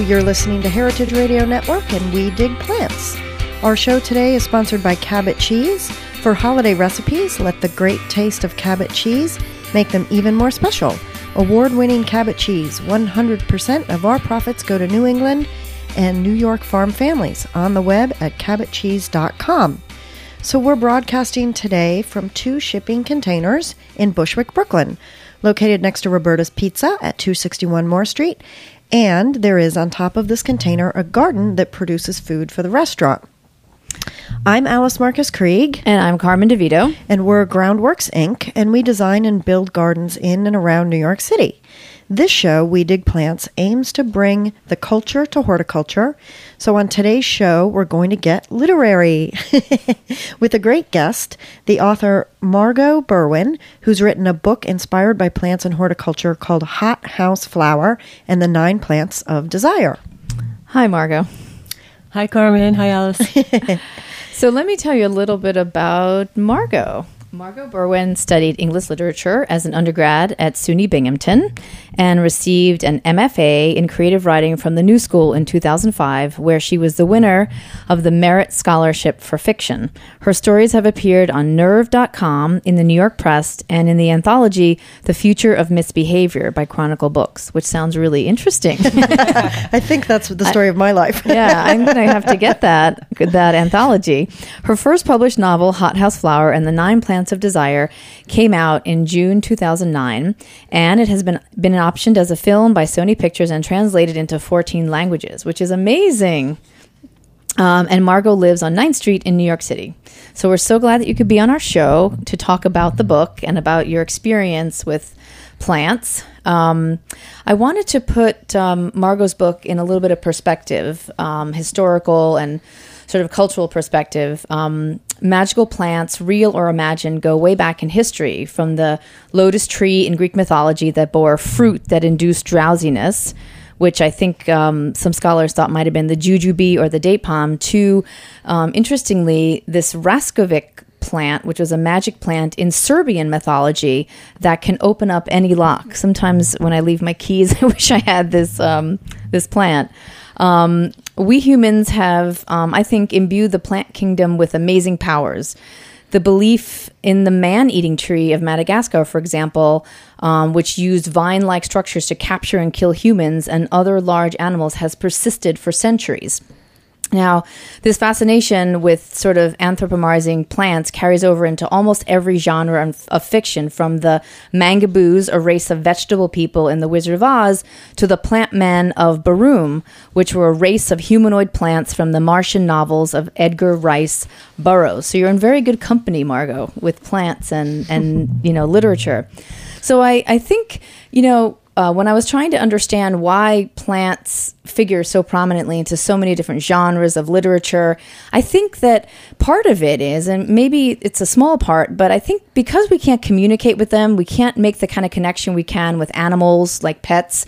You're listening to Heritage Radio Network and We Dig Plants. Our show today is sponsored by Cabot Cheese. For holiday recipes, let the great taste of Cabot cheese make them even more special. Award winning Cabot cheese, 100% of our profits go to New England and New York farm families on the web at cabotcheese.com. So we're broadcasting today from two shipping containers in Bushwick, Brooklyn, located next to Roberta's Pizza at 261 Moore Street. And there is on top of this container a garden that produces food for the restaurant. I'm Alice Marcus Krieg. And I'm Carmen DeVito. And we're Groundworks Inc., and we design and build gardens in and around New York City. This show, We Dig Plants, aims to bring the culture to horticulture. So on today's show, we're going to get literary with a great guest, the author Margot Berwin, who's written a book inspired by plants and horticulture called Hot House Flower and the Nine Plants of Desire. Hi, Margot. Hi, Carmen. Hi, Alice. so let me tell you a little bit about Margot. Margot Berwin studied English literature as an undergrad at SUNY Binghamton and received an MFA in creative writing from the New School in 2005, where she was the winner of the Merit Scholarship for Fiction. Her stories have appeared on Nerve.com, in the New York Press, and in the anthology The Future of Misbehavior by Chronicle Books, which sounds really interesting. I think that's the story I, of my life. yeah, I'm going to have to get that that anthology. Her first published novel, Hot House Flower and the Nine Plants of Desire came out in June 2009, and it has been been optioned as a film by Sony Pictures and translated into 14 languages, which is amazing. Um, and Margot lives on 9th Street in New York City. So we're so glad that you could be on our show to talk about the book and about your experience with plants. Um, I wanted to put um, Margot's book in a little bit of perspective, um, historical and sort of cultural perspective. Um, magical plants, real or imagined, go way back in history from the lotus tree in Greek mythology that bore fruit that induced drowsiness, which I think um, some scholars thought might have been the jujube or the date palm, to, um, interestingly, this raskovnik plant, which was a magic plant in Serbian mythology that can open up any lock. Sometimes when I leave my keys, I wish I had this um, this plant. We humans have, um, I think, imbued the plant kingdom with amazing powers. The belief in the man eating tree of Madagascar, for example, um, which used vine like structures to capture and kill humans and other large animals, has persisted for centuries. Now, this fascination with sort of anthropomorphizing plants carries over into almost every genre of fiction, from the Mangaboos, a race of vegetable people in The Wizard of Oz, to the plant men of Barsoom, which were a race of humanoid plants from the Martian novels of Edgar Rice Burroughs. So you're in very good company, Margot, with plants and, and you know, literature. So I, I think, you know, uh, when I was trying to understand why plants figure so prominently into so many different genres of literature, I think that part of it is, and maybe it's a small part, but I think because we can't communicate with them, we can't make the kind of connection we can with animals like pets.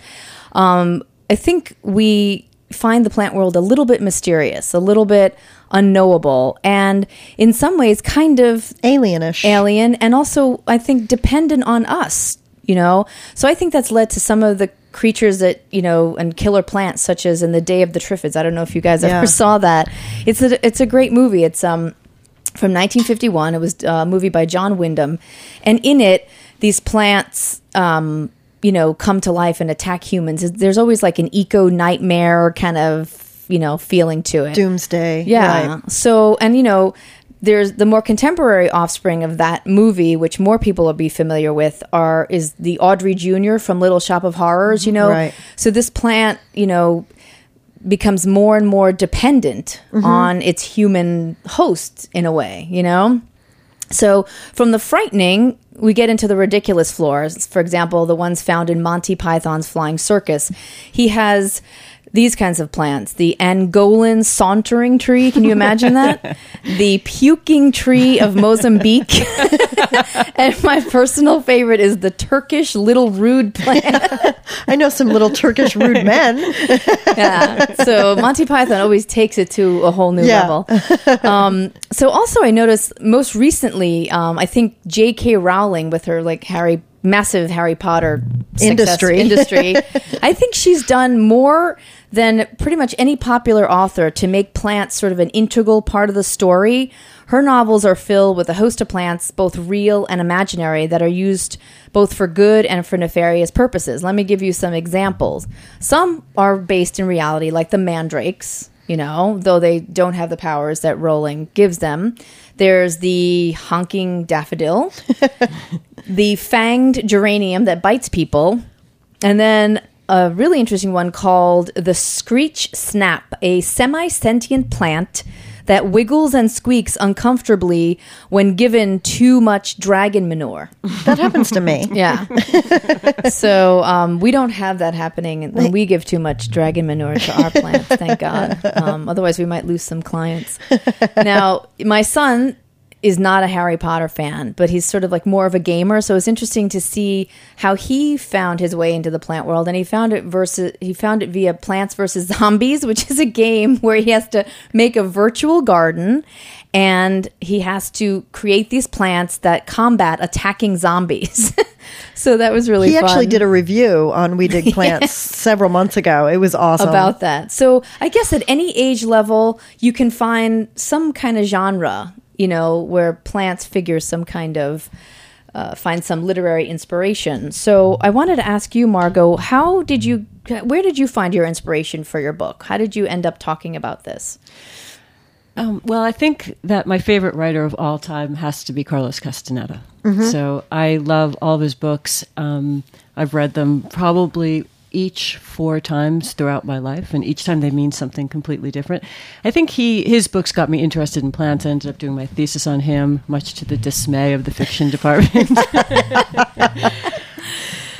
Um, I think we find the plant world a little bit mysterious, a little bit unknowable, and in some ways kind of alienish. Alien, and also I think dependent on us you know? So I think that's led to some of the creatures that, you know, and killer plants such as in The Day of the Triffids. I don't know if you guys yeah. ever saw that. It's a it's a great movie. It's um from 1951. It was a movie by John Wyndham. And in it, these plants um you know, come to life and attack humans. There's always like an eco nightmare kind of you know feeling to it doomsday yeah right. so and you know there's the more contemporary offspring of that movie, which more people will be familiar with, are is the Audrey Jr. from Little Shop of Horrors. You know, right. so this plant, you know, becomes more and more dependent mm-hmm. on its human host in a way. You know, so from the frightening, we get into the ridiculous floors. For example, the ones found in Monty Python's Flying Circus. He has these kinds of plants the Angolan sauntering tree. Can you imagine that? the puking tree of Mozambique. and my personal favorite is the Turkish little rude plant. I know some little Turkish rude men. yeah. So Monty Python always takes it to a whole new yeah. level. Um, so also, I noticed most recently, um, I think J.K. Rowling with her like Harry massive Harry Potter Industry. industry. I think she's done more than pretty much any popular author to make plants sort of an integral part of the story. Her novels are filled with a host of plants, both real and imaginary, that are used both for good and for nefarious purposes. Let me give you some examples. Some are based in reality, like the mandrakes, you know, though they don't have the powers that Rowling gives them. There's the honking daffodil, the fanged geranium that bites people, and then a really interesting one called the screech snap, a semi sentient plant that wiggles and squeaks uncomfortably when given too much dragon manure. That happens to me. Yeah. so um, we don't have that happening when we give too much dragon manure to our plants, thank God. Um, otherwise, we might lose some clients. Now, my son is not a Harry Potter fan, but he's sort of like more of a gamer. So it's interesting to see how he found his way into the plant world, and he found it versus he found it via Plants versus Zombies, which is a game where he has to make a virtual garden, and he has to create these plants that combat attacking zombies. so that was really He actually did a review on We Dig Plants several months ago. It was awesome. about that. So I guess at any age level, you can find some kind of genre, you know, where plants figure some kind of. Uh, find some literary inspiration. So I wanted to ask you, Margot, how did you, where did you find your inspiration for your book? How did you end up talking about this? Um, well, I think that my favorite writer of all time has to be Carlos Castaneda. So I love all of his books. Um, I've read them probably each four times throughout my life, and each time they mean something completely different. I think he his books got me interested in plants. I ended up doing my thesis on him, much to the dismay of the fiction department.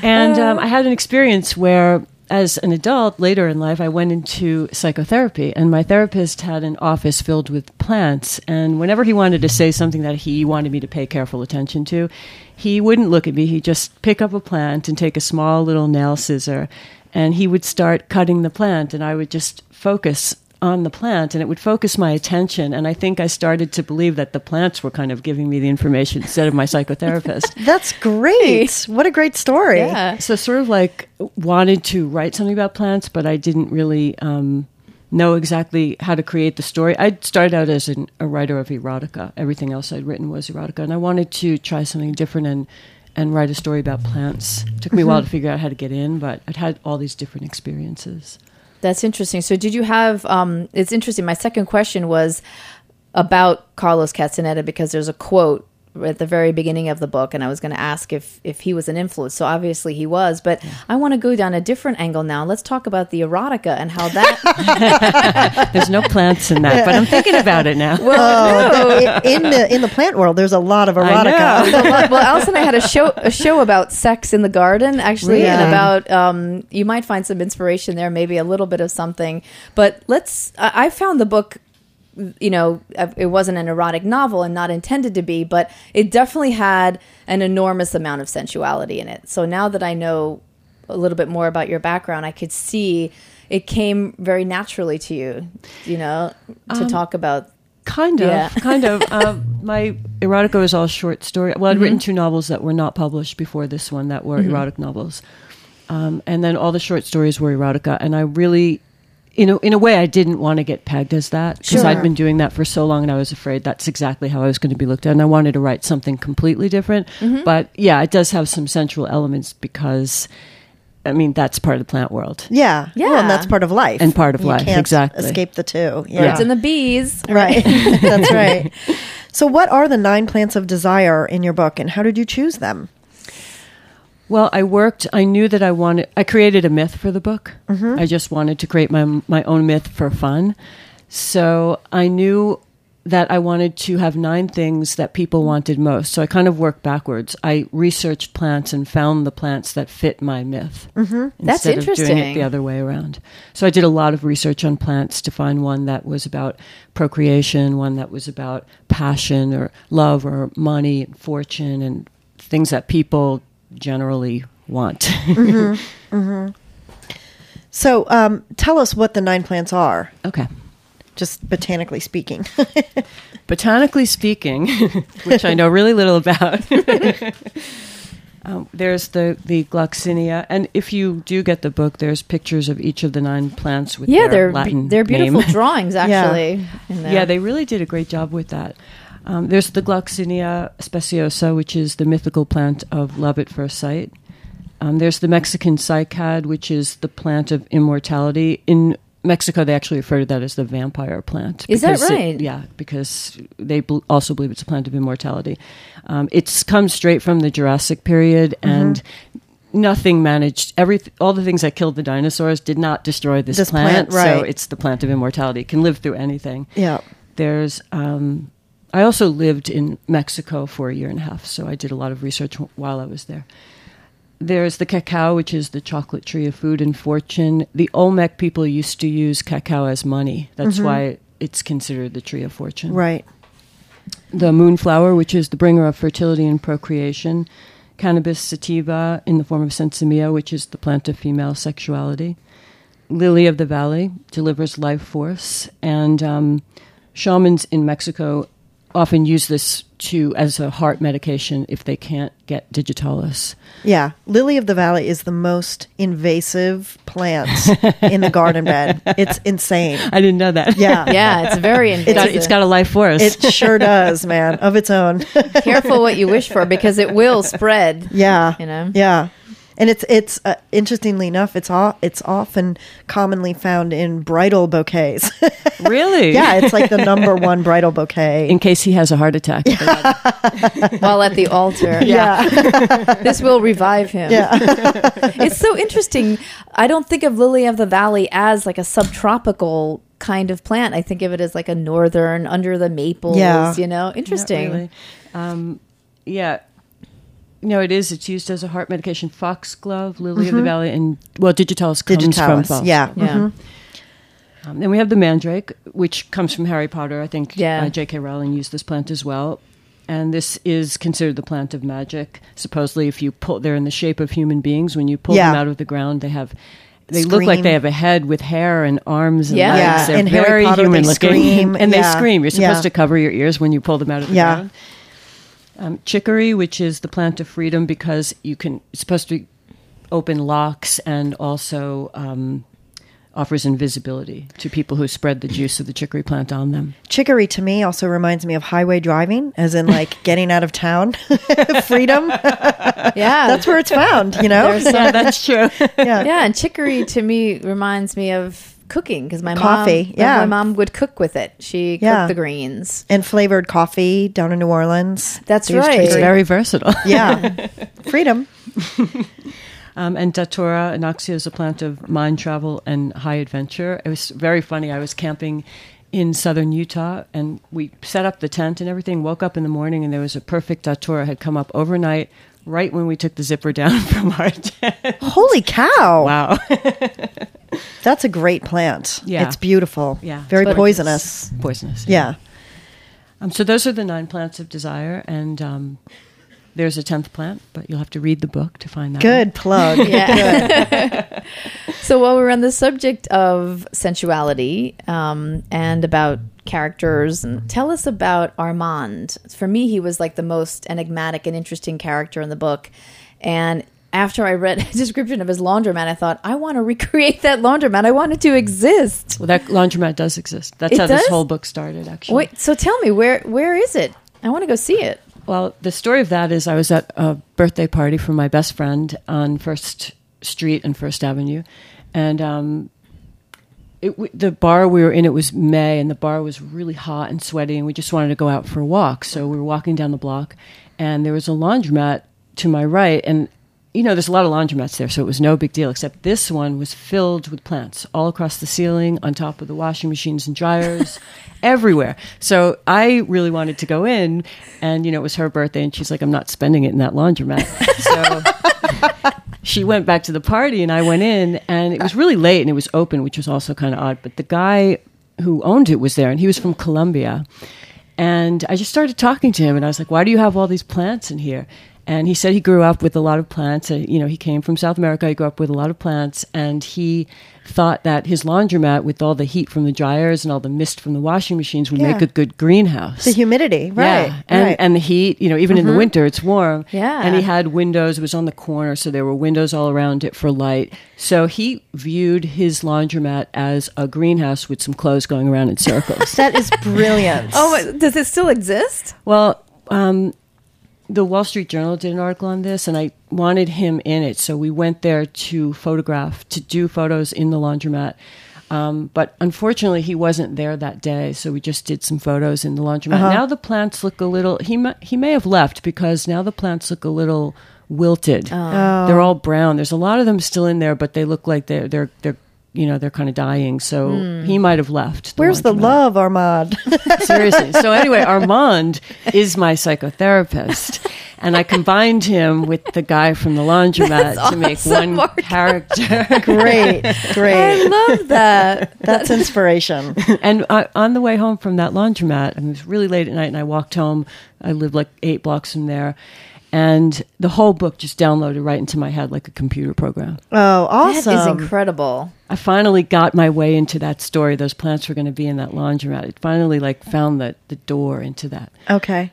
and um, I had an experience where, as an adult, later in life, I went into psychotherapy, and my therapist had an office filled with plants. And whenever he wanted to say something that he wanted me to pay careful attention to, he wouldn't look at me. He'd just pick up a plant and take a small little nail scissor, and he would start cutting the plant, and I would just focus on the plant and it would focus my attention and i think i started to believe that the plants were kind of giving me the information instead of my psychotherapist That's great. What a great story. Yeah. so sort of like wanted to write something about plants, but I didn't really um, know exactly how to create the story. I started out as an, a writer of erotica. Everything else I'd written was erotica, and I wanted to try something different and and write a story about plants. It took me a while to figure out how to get in, but I'd had all these different experiences. That's interesting. So, did you have? Um, it's interesting. My second question was about Carlos Castaneda because there's a quote at the very beginning of the book, and I was going to ask if if he was an influence. So obviously he was, but I want to go down a different angle now. Let's talk about the erotica and how that. There's no plants in that, but I'm thinking about it now. Oh, in the in the plant world, there's a lot of erotica. know. well, well, Alice and I had a show a show about sex in the garden actually, and about um, you might find some inspiration there, maybe a little bit of something. But let's. I I found the book. You know, uh, it wasn't an erotic novel and not intended to be, but it definitely had an enormous amount of sensuality in it. So now that I know a little bit more about your background, I could see it came very naturally to you. You know, to talk about Kind of, Yeah. kind of. Uh, my erotica was all short story. Well, I'd written two novels that were not published before this one that were erotic novels, um, and then all the short stories were erotica. And I really, in a, in a way, I didn't want to get pegged as that because Sure. I'd been doing that for so long, and I was afraid that's exactly how I was going to be looked at. And I wanted to write something completely different. Mm-hmm. But yeah, it does have some sensual elements because, I mean, that's part of the plant world. Yeah, Yeah. Well, and that's part of life. And part of You life, can't exactly. Escape the two. Yeah. birds and the bees. Right. That's right. So, what are the nine plants of desire in your book, and how did you choose them? Well, I worked. I knew that I wanted. I created a myth for the book. I just wanted to create my my own myth for fun. So I knew that I wanted to have nine things that people wanted most. So I kind of worked backwards. I researched plants and found the plants that fit my myth. Mm-hmm. That's Of doing interesting. it the other way around. So I did a lot of research on plants to find one that was about procreation, one that was about passion or love or money and fortune and things that people generally want. So, um, tell us what the nine plants are, okay. just botanically speaking. Botanically speaking, which I know really little about, Um, there's the the gloxinia, and if you do get the book, there's pictures of each of the nine plants with Yeah, their they're Latin they're beautiful name. drawings actually. in there. Yeah, they really did a great job with that. Um, there's the Gloxinia speciosa, which is the mythical plant of love at first sight. Um, there's the Mexican cycad, which is the plant of immortality. In Mexico, they actually refer to that as the vampire plant. Is that because it- right? yeah, because they bel also believe it's a plant of immortality. Um, it's come straight from the Jurassic period, Mm-hmm. and nothing managed. Every all the things that killed the dinosaurs did not destroy this, This plant. plant, right. So it's the plant of immortality. It can live through anything. Yeah. There's, um, I also lived in Mexico for a year and a half, so I did a lot of research while I was there. There's the cacao, which is the chocolate tree of food and fortune. The Olmec people used to use cacao as money. That's why it's considered the tree of fortune. Right. The moonflower, which is the bringer of fertility and procreation. Cannabis sativa in the form of sinsemilla, which is the plant of female sexuality. Lily of the Valley delivers life force, and um, shamans in Mexico often use this to as a heart medication if they can't get digitalis. Yeah. Lily of the Valley is the most invasive plant in the garden bed. It's insane. I didn't know that. Yeah. yeah, it's very It's got, invasive. it's got a life force. It sure does, man, of its own. Careful what you wish for because it will spread. Yeah. You know? Yeah. And it's it's uh, interestingly enough, it's all it's often commonly found in bridal bouquets. really? yeah, it's like the number one bridal bouquet. In case he has a heart attack. While at the altar. yeah, This will revive him. yeah, It's so interesting. I don't think of lily of the valley as like a subtropical kind of plant. I think of it as like a northern under the maples, Yeah. you know. Not Interesting. really. Um, yeah. No, it is. It's used as a heart medication. Foxglove, lily of the valley, and well, digitalis comes from digitalis. fox. Yeah, Yeah. mhm. Um, then we have the mandrake, which comes from Harry Potter. I think Yeah. uh, J.K. Rowling used this plant as well. And this is considered the plant of magic. Supposedly, if you pull, they're in the shape of human beings. When you pull Yeah. them out of the ground, they have, they look like they have a head with hair and arms and Yeah. legs. Yeah, They're Harry very Potter, human they looking, scream. and they scream. You're supposed Yeah. to cover your ears when you pull them out of the Yeah. ground. Um, chicory, which is the plant of freedom, because you can. It's supposed to open locks and also um, offers invisibility to people who spread the juice of the chicory plant on them. Chicory to me also reminds me of highway driving, as in like getting out of town, freedom. Yeah. That's where it's found. You know. Some- yeah, that's true. yeah. yeah, and chicory to me reminds me of cooking because my Coffee, mom, yeah. my mom would cook with it. She cooked Yeah. the greens. And flavored coffee down in New Orleans. That's They use right. It's very versatile. Yeah. freedom. Um, and Datura inoxia is a plant of mind travel and high adventure. It was very funny. I was camping in southern Utah and we set up the tent and everything. Woke up in the morning and there was a perfect Datura had come up overnight right when we took the zipper down from our tent. Holy cow. Wow. That's a great plant. Yeah. It's beautiful. Yeah. Very But- poisonous. Poisonous. Yeah. Um, so those are the nine plants of desire. And um, there's a tenth plant, but you'll have to read the book to find that. Good plug. Yeah. so while we're on the subject of sensuality um, and about characters, and tell us about Armand. For me, he was like the most enigmatic and interesting character in the book. And after I read a description of his laundromat, I thought, I want to recreate that laundromat. I want it to exist. Well, that laundromat does exist. That's It how this whole book started, actually. Wait, so tell me, where where is it? I want to go see it. Well, the story of that is I was at a birthday party for my best friend on First Street and First Avenue, and um, it, the bar we were in it was May, and the bar was really hot and sweaty, and we just wanted to go out for a walk. So we were walking down the block, and there was a laundromat to my right, and you know, there's a lot of laundromats there, so it was no big deal. Except this one was filled with plants all across the ceiling, on top of the washing machines and dryers, everywhere. So I really wanted to go in, and you know, it was her birthday, and she's like, "I'm not spending it in that laundromat." so she went back to the party, and I went in, and it was really late, and it was open, which was also kind of odd. But the guy who owned it was there, and he was from Colombia. And I just started talking to him, and I was like, "Why do you have all these plants in here?" And he said he grew up with a lot of plants. Uh, you know, he came from South America. He grew up with a lot of plants, and he thought that his laundromat, with all the heat from the dryers and all the mist from the washing machines, would Yeah. make a good greenhouse. The humidity, right? Yeah, and right. and the heat. You know, even in the winter, it's warm. Yeah. and he had windows. It was on the corner, so there were windows all around it for light. So he viewed his laundromat as a greenhouse with some clothes going around in circles. that is brilliant. Oh, does it still exist? well, um, the Wall Street Journal did an article on this, and I wanted him in it. So we went there to photograph, to do photos in the laundromat. Um, but unfortunately, he wasn't there that day, so we just did some photos in the laundromat. Now the plants look a little. He may, he may have left because now the plants look a little wilted. Oh. They're all brown. There's a lot of them still in there, but they look like they're they're they're you know they're kind of dying. So hmm. he might have left. Where's the love, Armand? Seriously. So anyway, Armand is my psychotherapist. And I combined him with the guy from the laundromat to make awesome, one Mark. character. great, great I love that. That's inspiration. and I, on the way home from that laundromat, and it was really late at night, and I walked home. I lived like eight blocks from there. And the whole book just downloaded right into my head like a computer program. Oh, awesome. That is incredible. I finally got my way into that story. Those plants were going to be in that laundromat. It finally like found the, the door into that. Okay.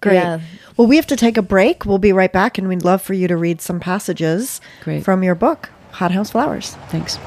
Great. Yeah. Well, we have to take a break. We'll be right back, and we'd love for you to read some passages Great. from your book, Hothouse Flowers. Thanks.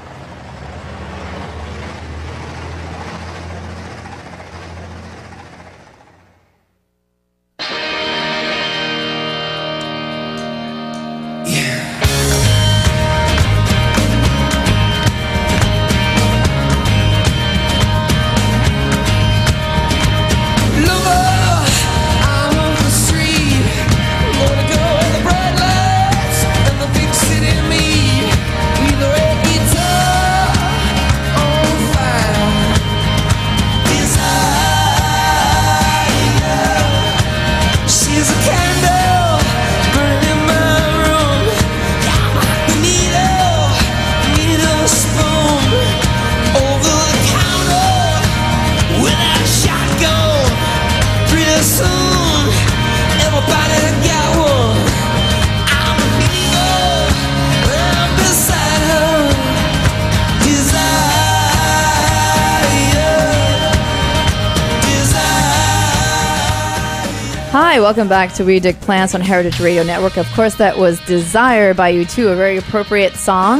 Welcome back to We Dig Plants on Heritage Radio Network. Of course, that was Desire by U2, a very appropriate song.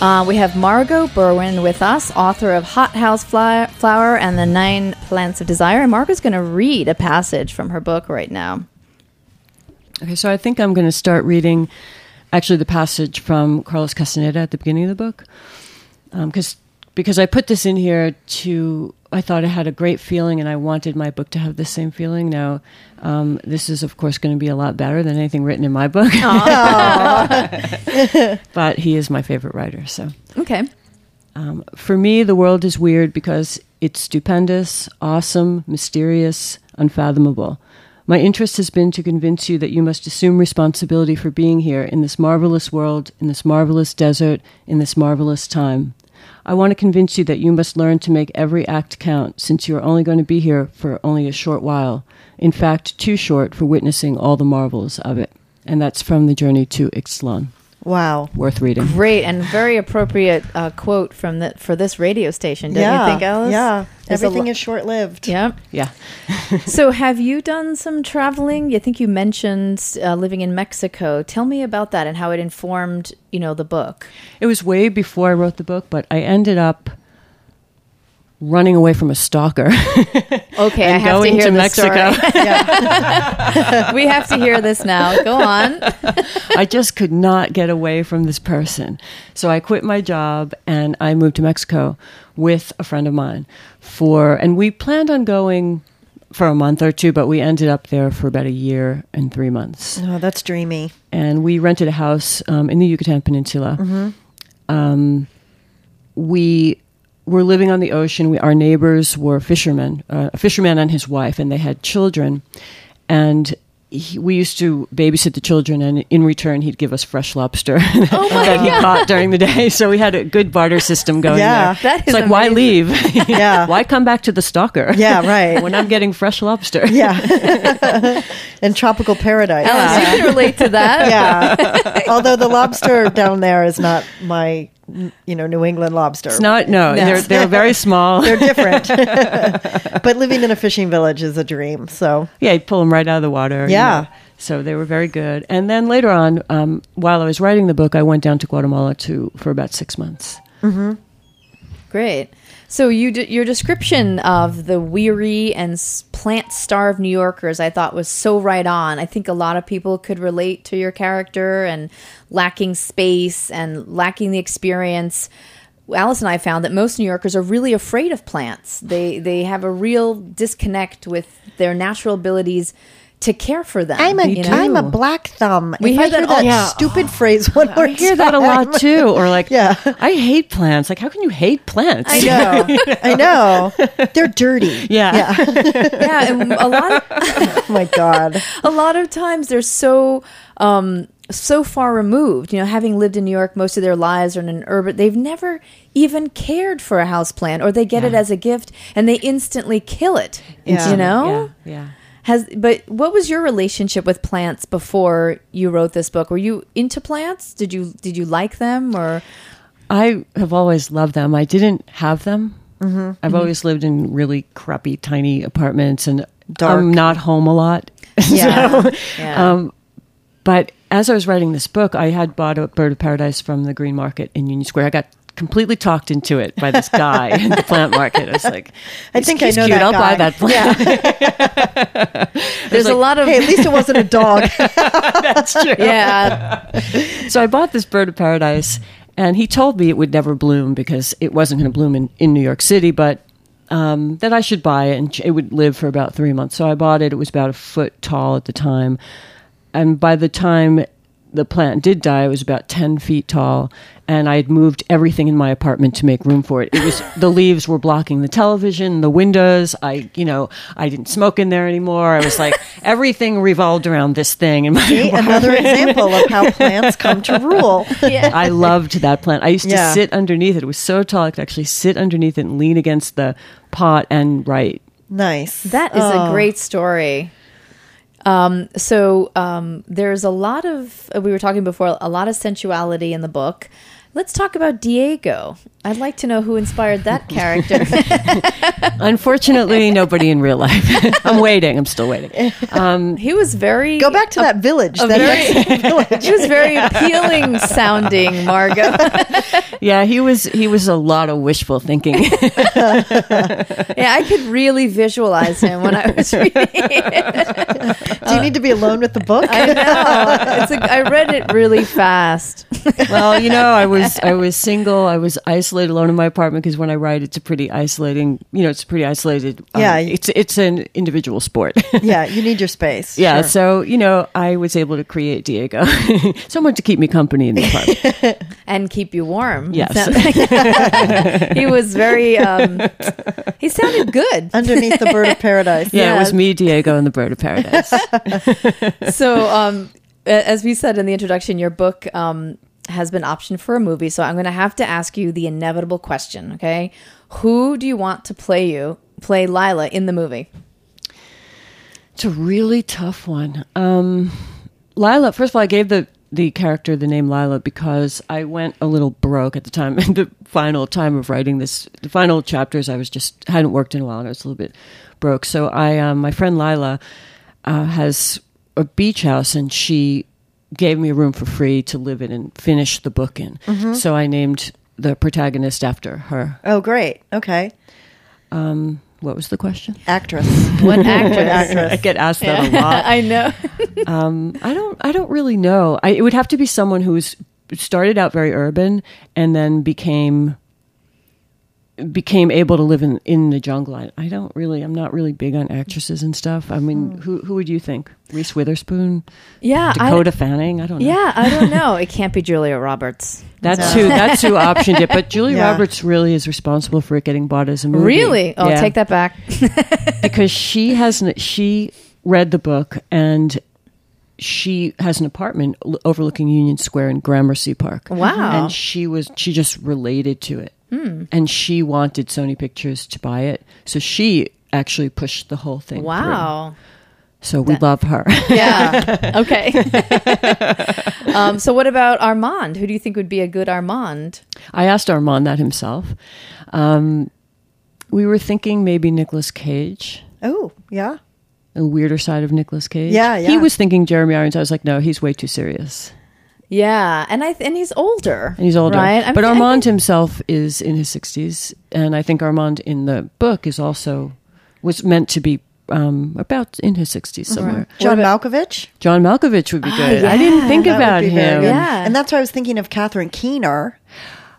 Uh, we have Margot Berwin with us, author of Hot House Fly- Flower and the Nine Plants of Desire. And Margot's going to read a passage from her book right now. Okay, so I think I'm going to start reading actually the passage from Carlos Castaneda at the beginning of the book. Because because I put this in here to, I thought it had a great feeling and I wanted my book to have the same feeling. Now, um, this is, of course, going to be a lot better than anything written in my book. but he is my favorite writer, so. Okay. Um, for me, the world is weird because it's stupendous, awesome, mysterious, unfathomable. My interest has been to convince you that you must assume responsibility for being here in this marvelous world, in this marvelous desert, in this marvelous time. I want to convince you that you must learn to make every act count, since you are only going to be here for only a short while. In fact, too short for witnessing all the marvels of it. And that's from The Journey to Ixtlan. Wow. Worth reading. Great and very appropriate uh, quote from the, for this radio station, don't yeah. you think, Alice? Yeah. There's Everything lo- is short lived. Yep. Yeah. so, have you done some traveling? I think you mentioned uh, living in Mexico. Tell me about that and how it informed, you know, the book. It was way before I wrote the book, but I ended up running away from a stalker. Okay, I And have to hear to the Mexico. story. we have to hear this now. Go on. I just could not get away from this person. So I quit my job and I moved to Mexico with a friend of mine for and we planned on going for a month or two, but we ended up there for about a year and three months. Oh, that's dreamy. and we rented a house um, in the Yucatan Peninsula. Um, we were living on the ocean. We, our neighbors were fishermen, uh, a fisherman and his wife, and they had children. And he, we used to babysit the children, and in return, he'd give us fresh lobster Oh that he caught during the day. So we had a good barter system going Yeah. there. That it's is like, why leave? Yeah. why come back to the stalker? Yeah, right. when I'm getting fresh lobster. Yeah. In tropical paradise. Alice, you can relate to that. Yeah. Although the lobster down there is not my, you know, New England lobster. It's not, no, they're, they're very small. They're different. but living in a fishing village is a dream. So, Yeah, you pull them right out of the water. you Yeah. know. So they were very good. And then later on, um, while I was writing the book, I went down to Guatemala to for about six months. Great. So you d- your description of the weary and plant-starved New Yorkers, I thought was so right on. I think a lot of people could relate to your character and lacking space and lacking the experience. Alice and I found that most New Yorkers are really afraid of plants. They they have a real disconnect with their natural abilities to care for them. I'm a you know? am a black thumb. We if hear I that hear that Yeah. stupid phrase one more I hear that a lot too. Or like, Yeah. I hate plants. Like, how can you hate plants? I know. I know. They're dirty. Yeah. yeah, and a lot of Oh my God. a lot of times they're so um so far removed you know having lived in new york most of their lives or in an urban they've never even cared for a house plant or they get it as a gift and they instantly kill it Yeah. you know Yeah. Has but what was your relationship with plants before you wrote this book were you into plants did you did you like them or I have always loved them. I didn't have them. I've always lived in really crappy, tiny apartments, and Dark. I'm not home a lot. Yeah. yeah Um, but as I was writing this book, I had bought a bird of paradise from the Green Market in Union Square. I got completely talked into it by this guy in the plant market. I was like, I "He's- think I know cute. That I'll buy that plant. there's a lot of Hey, at least it wasn't a dog. That's true. yeah So I bought this bird of paradise, and he told me it would never bloom because it wasn't going to bloom in, in New York City, but um, that I should buy it and it would live for about three months. So I bought it. It was about a foot tall at the time. And by the time the plant did die, it was about 10 feet tall. And I had moved everything in my apartment to make room for it. It was the leaves were blocking the television, the windows. I, you know, I didn't smoke in there anymore. I was like, everything revolved around this thing in my See, another example of how plants come to rule. yeah I loved that plant. I used to sit underneath it. It was so tall I could actually sit underneath it and lean against the pot and write. Nice. That is Oh. a great story. Um, so um, there's a lot of we were talking before a lot of sensuality in the book. Let's talk about Diego. I'd like to know who inspired that character. Unfortunately, nobody in real life. I'm waiting. I'm still waiting. Um, he was very Go back to that village. a That very- village. he was very appealing sounding, Margot. yeah, he was. He was a lot of wishful thinking. yeah, I could really visualize him when I was reading it. Do you need to be alone with the book? I know. It's a, I read it really fast. well, you know, I was I was single. I was isolated alone in my apartment because when I write, it's a pretty isolating. You know, it's pretty isolated. um, Yeah. it's it's an individual sport. yeah, you need your space. Yeah, Sure. so you know, I was able to create Diego, someone to keep me company in the apartment. and keep you warm. Yes. he was very. Um, he sounded good. underneath the bird of paradise. Yeah, it was me, Diego, and the Bird of Paradise. So, um, as we said in the introduction, your book um, has been optioned for a movie. So I'm going to have to ask you the inevitable question. Okay, who do you want to play you play Lila in the movie? it's a really tough one. Um, Lila, first of all, I gave the the character the name Lila because I went a little broke at the time. In the final time of writing this, the final chapters, I was just hadn't worked in a while, and I was a little bit broke. So I, um, my friend Lila, uh, has a beach house, and she gave me a room for free to live in and finish the book in. So I named the protagonist after her. Oh, great. Okay. Um, what was the question? Actress. What actress? actress. I get asked that a lot. I know. Um, I don't. I don't really know. I, it would have to be someone who's started out very urban and then became became able to live in in the jungle. I, I don't really. I'm not really big on actresses and stuff. I mean, hmm. who who would you think? Reese Witherspoon, Yeah, I- Dakota Fanning. I don't know. yeah, I don't know. It can't be Julia Roberts. That's who. That's who optioned it. But Julia Yeah. Roberts really is responsible for it getting bought as a movie. Really? Oh, Yeah. take that back. because she hasn't she read the book and she has an apartment overlooking Union Square in Gramercy Park. Wow. And she was she just related to it. And she wanted Sony Pictures to buy it. So she actually pushed the whole thing. through. Wow. So we love her. Yeah. okay. um, so, what about Armand? Who do you think would be a good Armand? I asked Armand that himself. Um, we were thinking maybe Nicolas Cage. Oh, yeah. a weirder side of Nicolas Cage. Yeah, yeah. He was thinking Jeremy Irons. I was like, no, he's way too serious, Yeah, and I and he's older. and he's older. right? I'm- but I Armand think- himself is in his sixties, and I think Armand in the book is also was meant to be um, about in his sixties somewhere. John about- Malkovich. John Malkovich would be good. I yeah, didn't think That about him. Yeah. And that's why I was thinking of Catherine Keener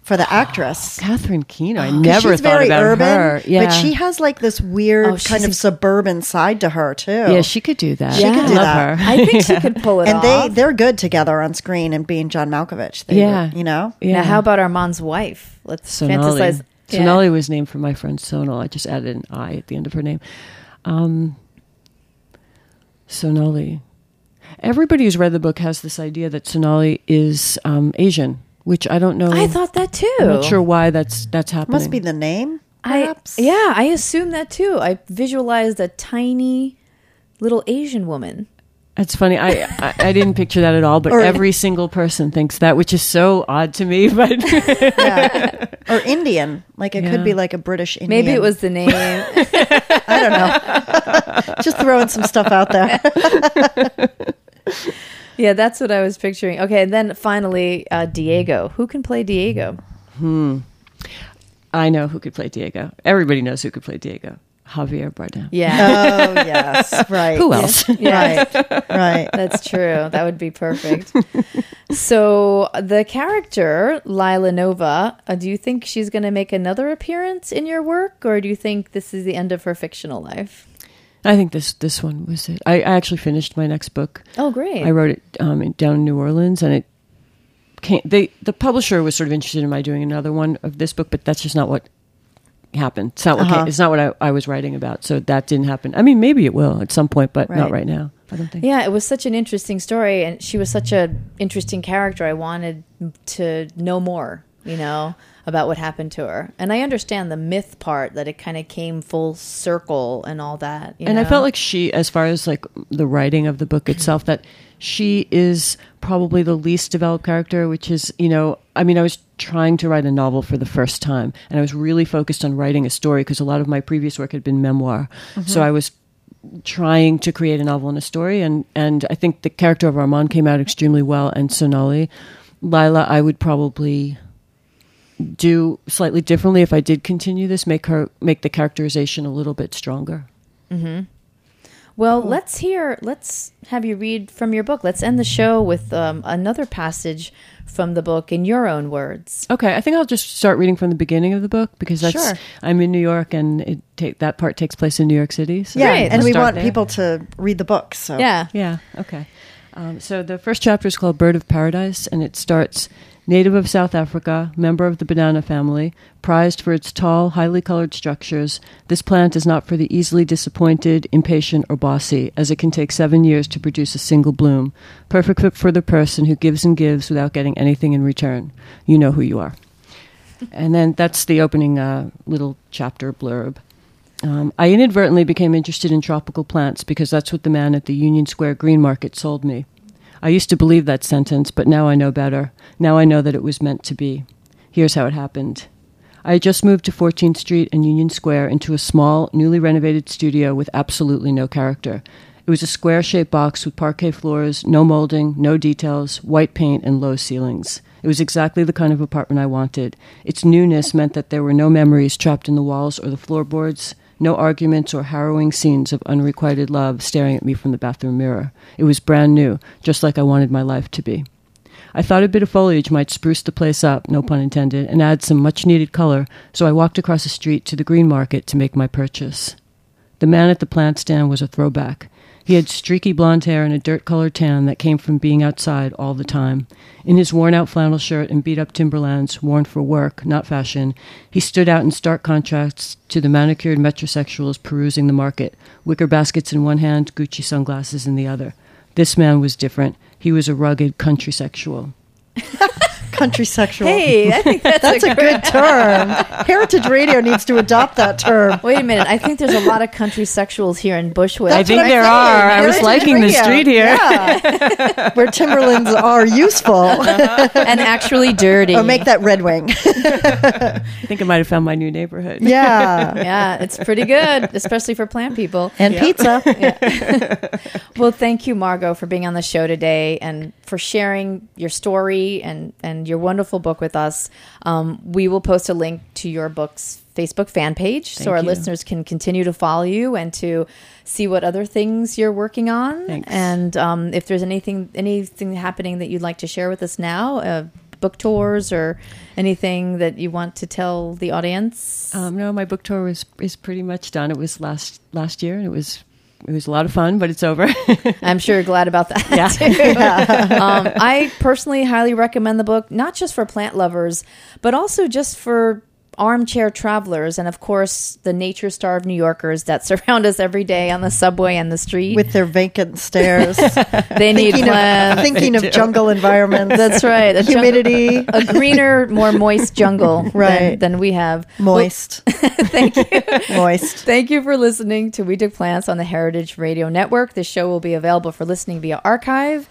for the actress. Catherine Keener. I never she's thought very about urban, her. Yeah, but she has like this weird Oh, kind of a- suburban side to her too. yeah, she could do that. She could I do love that. her. I think she could pull it and off. they they're good together on screen and being John Malkovich. They Yeah. were, you know. Yeah. Now, how about Armand's wife? Let's Sonali. fantasize. Yeah. Sonali was named for my friend Sonal. I just added an I at the end of her name. Um, Sonali. Everybody who's read the book has this idea that Sonali is um, Asian, which I don't know. I thought that too. I'm not sure why that's that's happening. Must be the name, I yeah, I assume that too. I visualized a tiny little Asian woman. That's funny. I, I I didn't picture that at all, but Or- every single person thinks that, which is so odd to me. But Yeah. or Indian. Like it Yeah. could be like a British Indian. Maybe it was the name. I don't know. Just throwing some stuff out there. Yeah, that's what I was picturing. Okay, and then finally, uh, Diego. Who can play Diego? Hmm. I know who could play Diego. Everybody knows who could play Diego. Javier Bardem. Yeah, Oh yes, right. Who else? yeah. Right, right. That's true. That would be perfect. so, the character, Lila Nova, uh, do you think she's going to make another appearance in your work, or do you think this is the end of her fictional life? I think this this one was it. I, I actually finished my next book. Oh, great. I wrote it um, down in New Orleans, and it came. They the publisher was sort of interested in my doing another one of this book, but that's just not what happened. It's not what Uh-huh. came, it's not what I, I was writing about. So that didn't happen. I mean, maybe it will at some point, but Right. not right now. I don't think. Yeah, it was such an interesting story, and she was such a interesting character. I wanted to know more, you know, about what happened to her. And I understand the myth part that it kind of came full circle and all that. You and I felt like she, as far as like the writing of the book itself, that she is probably the least developed character, which is, you know, I mean, I was trying to write a novel for the first time, and I was really focused on writing a story because a lot of my previous work had been memoir. Mm-hmm. So I was trying to create a novel and a story, and and I think the character of Armand came out extremely well, and Sonali, Lila, I would probably do slightly differently if I did continue this, make her make the characterization a little bit stronger. Mm-hmm. Well, let's hear. Let's have you read from your book. Let's end the show with um, another passage from the book in your own words. Okay, I think I'll just start reading from the beginning of the book because that's Sure. I'm in New York and it take that part takes place in New York City. So Yeah, and we want there. people to read the book. So Yeah. Yeah, okay. Um, so the first chapter is called Bird of Paradise, and it starts native of South Africa, member of the banana family, prized for its tall, highly colored structures. This plant is not for the easily disappointed, impatient, or bossy, as it can take seven years to produce a single bloom. Perfect fit for the person who gives and gives without getting anything in return. You know who you are. And then that's the opening uh, little chapter blurb. Um, I inadvertently became interested in tropical plants because that's what the man at the Union Square Green Market sold me. I used to believe that sentence, but now I know better. Now I know that it was meant to be. Here's how it happened. I had just moved to 14th Street and Union Square into a small, newly renovated studio with absolutely no character. It was a square shaped box with parquet floors, no molding, no details, white paint, and low ceilings. It was exactly the kind of apartment I wanted. Its newness meant that there were no memories trapped in the walls or the floorboards, no arguments or harrowing scenes of unrequited love staring at me from the bathroom mirror. It was brand new, just like I wanted my life to be. I thought a bit of foliage might spruce the place up, no pun intended, and add some much needed color, so I walked across the street to the green market to make my purchase. The man at the plant stand was a throwback. He had streaky blonde hair and a dirt colored tan that came from being outside all the time. In his worn out flannel shirt and beat up Timberlands, worn for work, not fashion, he stood out in stark contrast to the manicured metrosexuals perusing the market, wicker baskets in one hand, Gucci sunglasses in the other. This man was different. He was a rugged country sexual. Country sexual. Hey, I think that's, That's a good term. Heritage Radio needs to adopt that term. Wait a minute. I think there's a lot of country sexuals here in Bushwick. I That's think I'm there saying. are. I was Heritage liking the street here. Yeah. Where Timberlands are useful. and actually dirty. or make that Red Wing. I think I might have found my new neighborhood. yeah. yeah, it's pretty good, especially for plant people. And pizza. Well, thank you, Margot, for being on the show today and for sharing your story and, and your wonderful book with us. Um, we will post a link to your book's Facebook fan page so our you. listeners can continue to follow you and to see what other things you're working on. Thanks. And um, if there's anything anything happening that you'd like to share with us now, uh, book tours or anything that you want to tell the audience. Um, no, my book tour was is pretty much done. It was last last year, and it was it was a lot of fun, but it's over. I'm sure you're glad about that. Yeah. um, I personally highly recommend the book, not just for plant lovers, but also just for armchair travelers and, of course, the nature starved New Yorkers that surround us every day on the subway and the street. With their vacant stares. they need thinking of, plants. thinking of jungle environments. That's right. A jung- Humidity. a greener, more moist jungle Right. than, than we have. Moist. Thank you. Moist. Thank you for listening to We Dig Plants on the Heritage Radio Network. This show will be available for listening via archive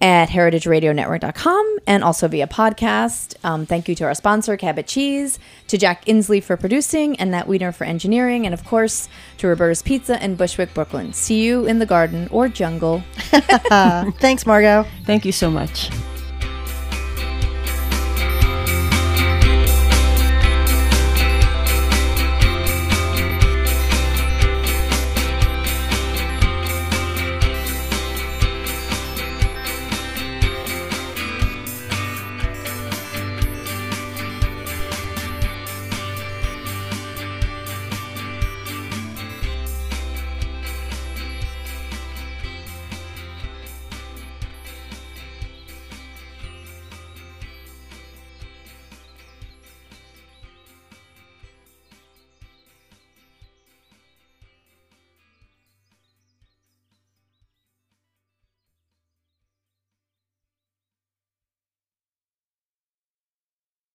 at heritageradionetwork.com and also via podcast. Um, thank you to our sponsor, Cabot Cheese, to Jack Inslee for producing, and Nat Wiener for engineering, and of course to Roberta's Pizza in Bushwick, Brooklyn. See you in the garden or jungle. Thanks, Margot. Thank you so much.